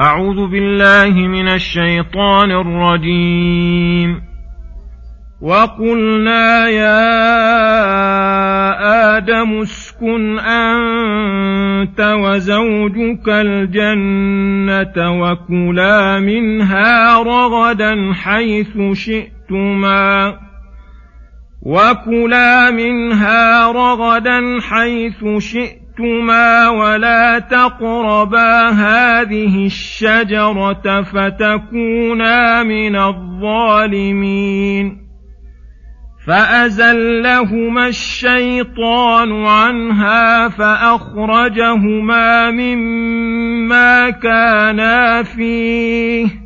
أعوذ بالله من الشيطان الرجيم. وقلنا يا آدم اسكن أنت وزوجك الجنة وكلا منها رغدا حيث شئتما. وكلا منها رغدا حيث شئتما. شئتما ولا تقربا هذه الشجرة فتكونا من الظالمين فأزلهما الشيطان عنها فأخرجهما مما كانا فيه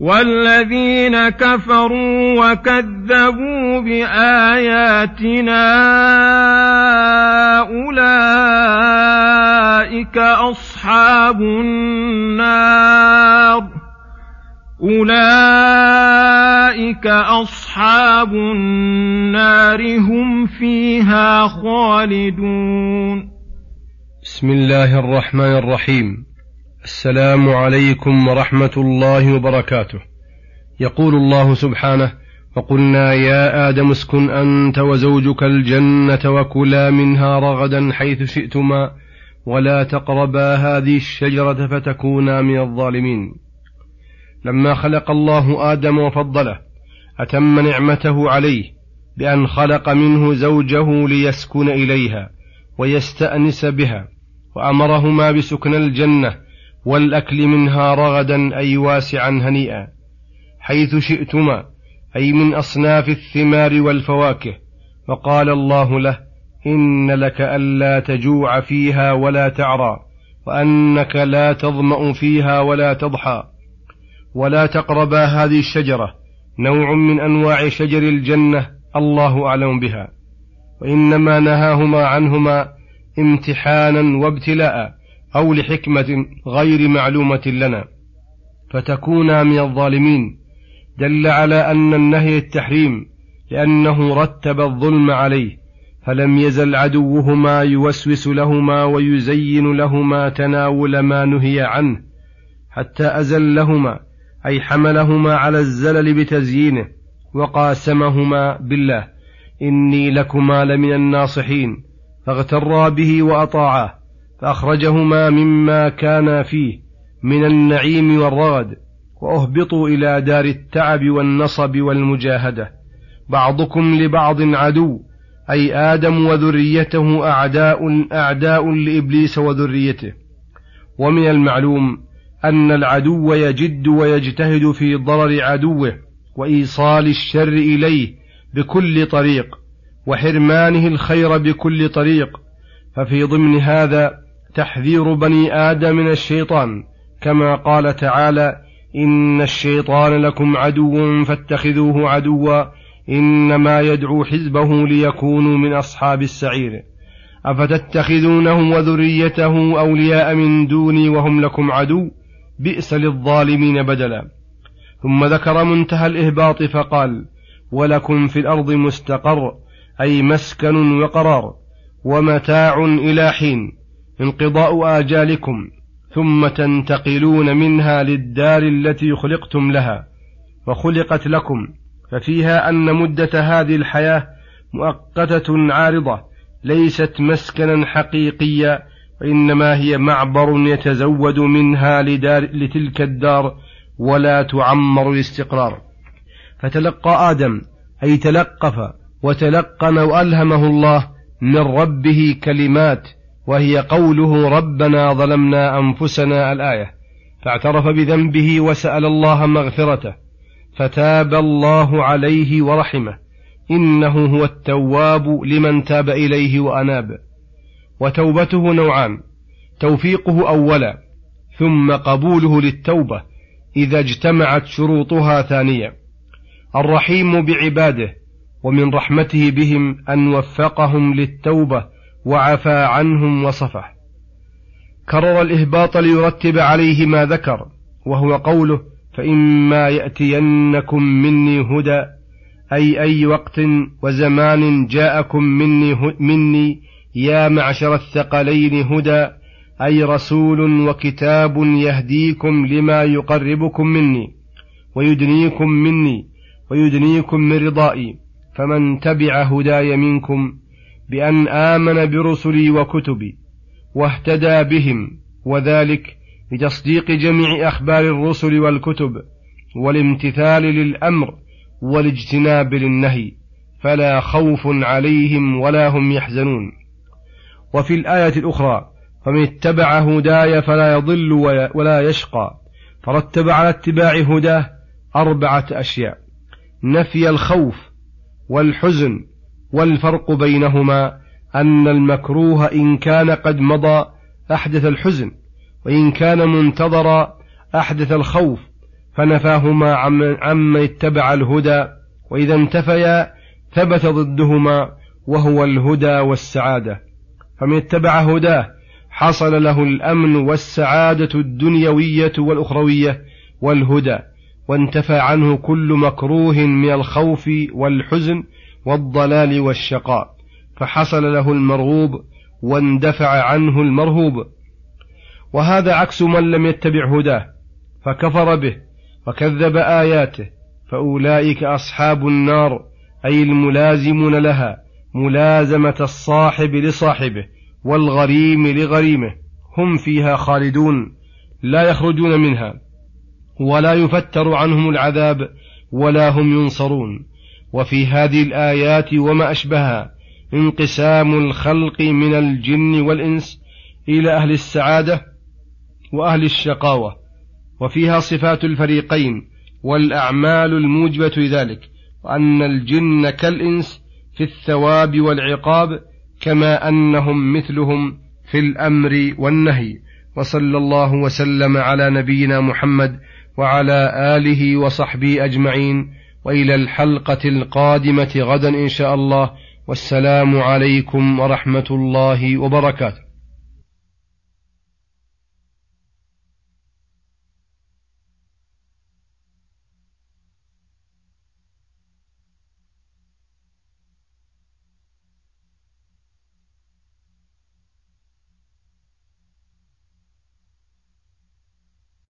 والذين كفروا وكذبوا بآياتنا أولئك أصحاب النار. أولئك أصحاب النار هم فيها خالدون. بسم الله الرحمن الرحيم. السلام عليكم ورحمة الله وبركاته. يقول الله سبحانه: وقلنا يا آدم اسكن أنت وزوجك الجنة وكلا منها رغدا حيث شئتما ولا تقربا هذه الشجرة فتكونا من الظالمين. لما خلق الله آدم وفضله أتم نعمته عليه بأن خلق منه زوجه ليسكن إليها ويستأنس بها وأمرهما بسكن الجنة والأكل منها رغدا أي واسعا هنيئا حيث شئتما أي من أصناف الثمار والفواكه. وقال الله له إن لك ألا تجوع فيها ولا تعرى وأنك لا تظمأ فيها ولا تضحى. ولا تقربا هذه الشجرة نوع من أنواع شجر الجنة الله أعلم بها. وإنما نهاهما عنهما امتحانا وابتلاء. أو لحكمة غير معلومة لنا فتكونا من الظالمين. دل على أن النهي التحريم لأنه رتب الظلم عليه فلم يزل عدوهما يوسوس لهما ويزين لهما تناول ما نهي عنه حتى أزلهما أي حملهما على الزلل بتزيينه وقاسمهما بالله إني لكما لمن الناصحين فاغترا به وأطاعاه. فأخرجهما مما كانا فيه من النعيم والرغد وأهبطوا إلى دار التعب والنصب والمجاهدة. بعضكم لبعض عدو أي آدم وذريته أعداء أعداء لإبليس وذريته. ومن المعلوم أن العدو يجد ويجتهد في ضرر عدوه وإيصال الشر إليه بكل طريق وحرمانه الخير بكل طريق. ففي ضمن هذا تحذير بني آدم من الشيطان كما قال تعالى إن الشيطان لكم عدو فاتخذوه عدوا إنما يدعو حزبه ليكونوا من أصحاب السعير. أفتتخذونه وذريته أولياء من دوني وهم لكم عدو؟ بئس للظالمين بدلا. ثم ذكر منتهى الإهباط فقال ولكم في الأرض مستقر أي مسكن وقرار ومتاع إلى حين. انقضاء آجالكم ثم تنتقلون منها للدار التي خلقتم لها وخلقت لكم ففيها أن مدة هذه الحياة مؤقتة عارضة ليست مسكنا حقيقيا وإنما هي معبر يتزود منها لدار لتلك الدار ولا تعمر الاستقرار. فتلقى آدم أي تلقف وتلقن وألهمه الله من ربه كلمات وهي قوله ربنا ظلمنا أنفسنا الآية فاعترف بذنبه وسأل الله مغفرته فتاب الله عليه ورحمه إنه هو التواب لمن تاب إليه وأناب. وتوبته نوعان توفيقه أولا ثم قبوله للتوبة إذا اجتمعت شروطها ثانية. الرحيم بعباده ومن رحمته بهم أن وفقهم للتوبة وعفى عنهم وصفح كرر الإهباط ليرتب عليه ما ذكر وهو قوله فإما يأتينكم مني هدى أي أي وقت وزمان جاءكم مني, مني يا معشر الثقلين هدى أي رسول وكتاب يهديكم لما يقربكم مني ويدنيكم مني ويدنيكم من رضائي فمن تبع هداي منكم بأن آمن برسلي وكتبي واهتدى بهم وذلك بتصديق جميع أخبار الرسل والكتب والامتثال للأمر والاجتناب للنهي فلا خوف عليهم ولا هم يحزنون. وفي الآية الأخرى فمن اتبع هداي فلا يضل ولا يشقى فرتب على اتباع هداه أربعة أشياء نفي الخوف والحزن والفرق بينهما أن المكروه إن كان قد مضى أحدث الحزن وإن كان منتظرا أحدث الخوف فنفاهما عمن اتبع الهدى وإذا انتفيا ثبت ضدهما وهو الهدى والسعادة. فمن اتبع هداه حصل له الأمن والسعادة الدنيوية والأخروية والهدى وانتفى عنه كل مكروه من الخوف والحزن والضلال والشقاء فحصل له المرغوب واندفع عنه المرهوب. وهذا عكس من لم يتبع هداه فكفر به وكذب آياته فأولئك أصحاب النار أي الملازمون لها ملازمة الصاحب لصاحبه والغريم لغريمه. هم فيها خالدون لا يخرجون منها ولا يفتر عنهم العذاب ولا هم ينصرون. وفي هذه الآيات وما أشبهها انقسام الخلق من الجن والإنس إلى أهل السعادة وأهل الشقاوة وفيها صفات الفريقين والأعمال الموجبة لذلك وأن الجن كالإنس في الثواب والعقاب كما أنهم مثلهم في الأمر والنهي. وصلى الله وسلم على نبينا محمد وعلى آله وصحبه أجمعين. وإلى الحلقة القادمة غدا إن شاء الله والسلام عليكم ورحمة الله وبركاته.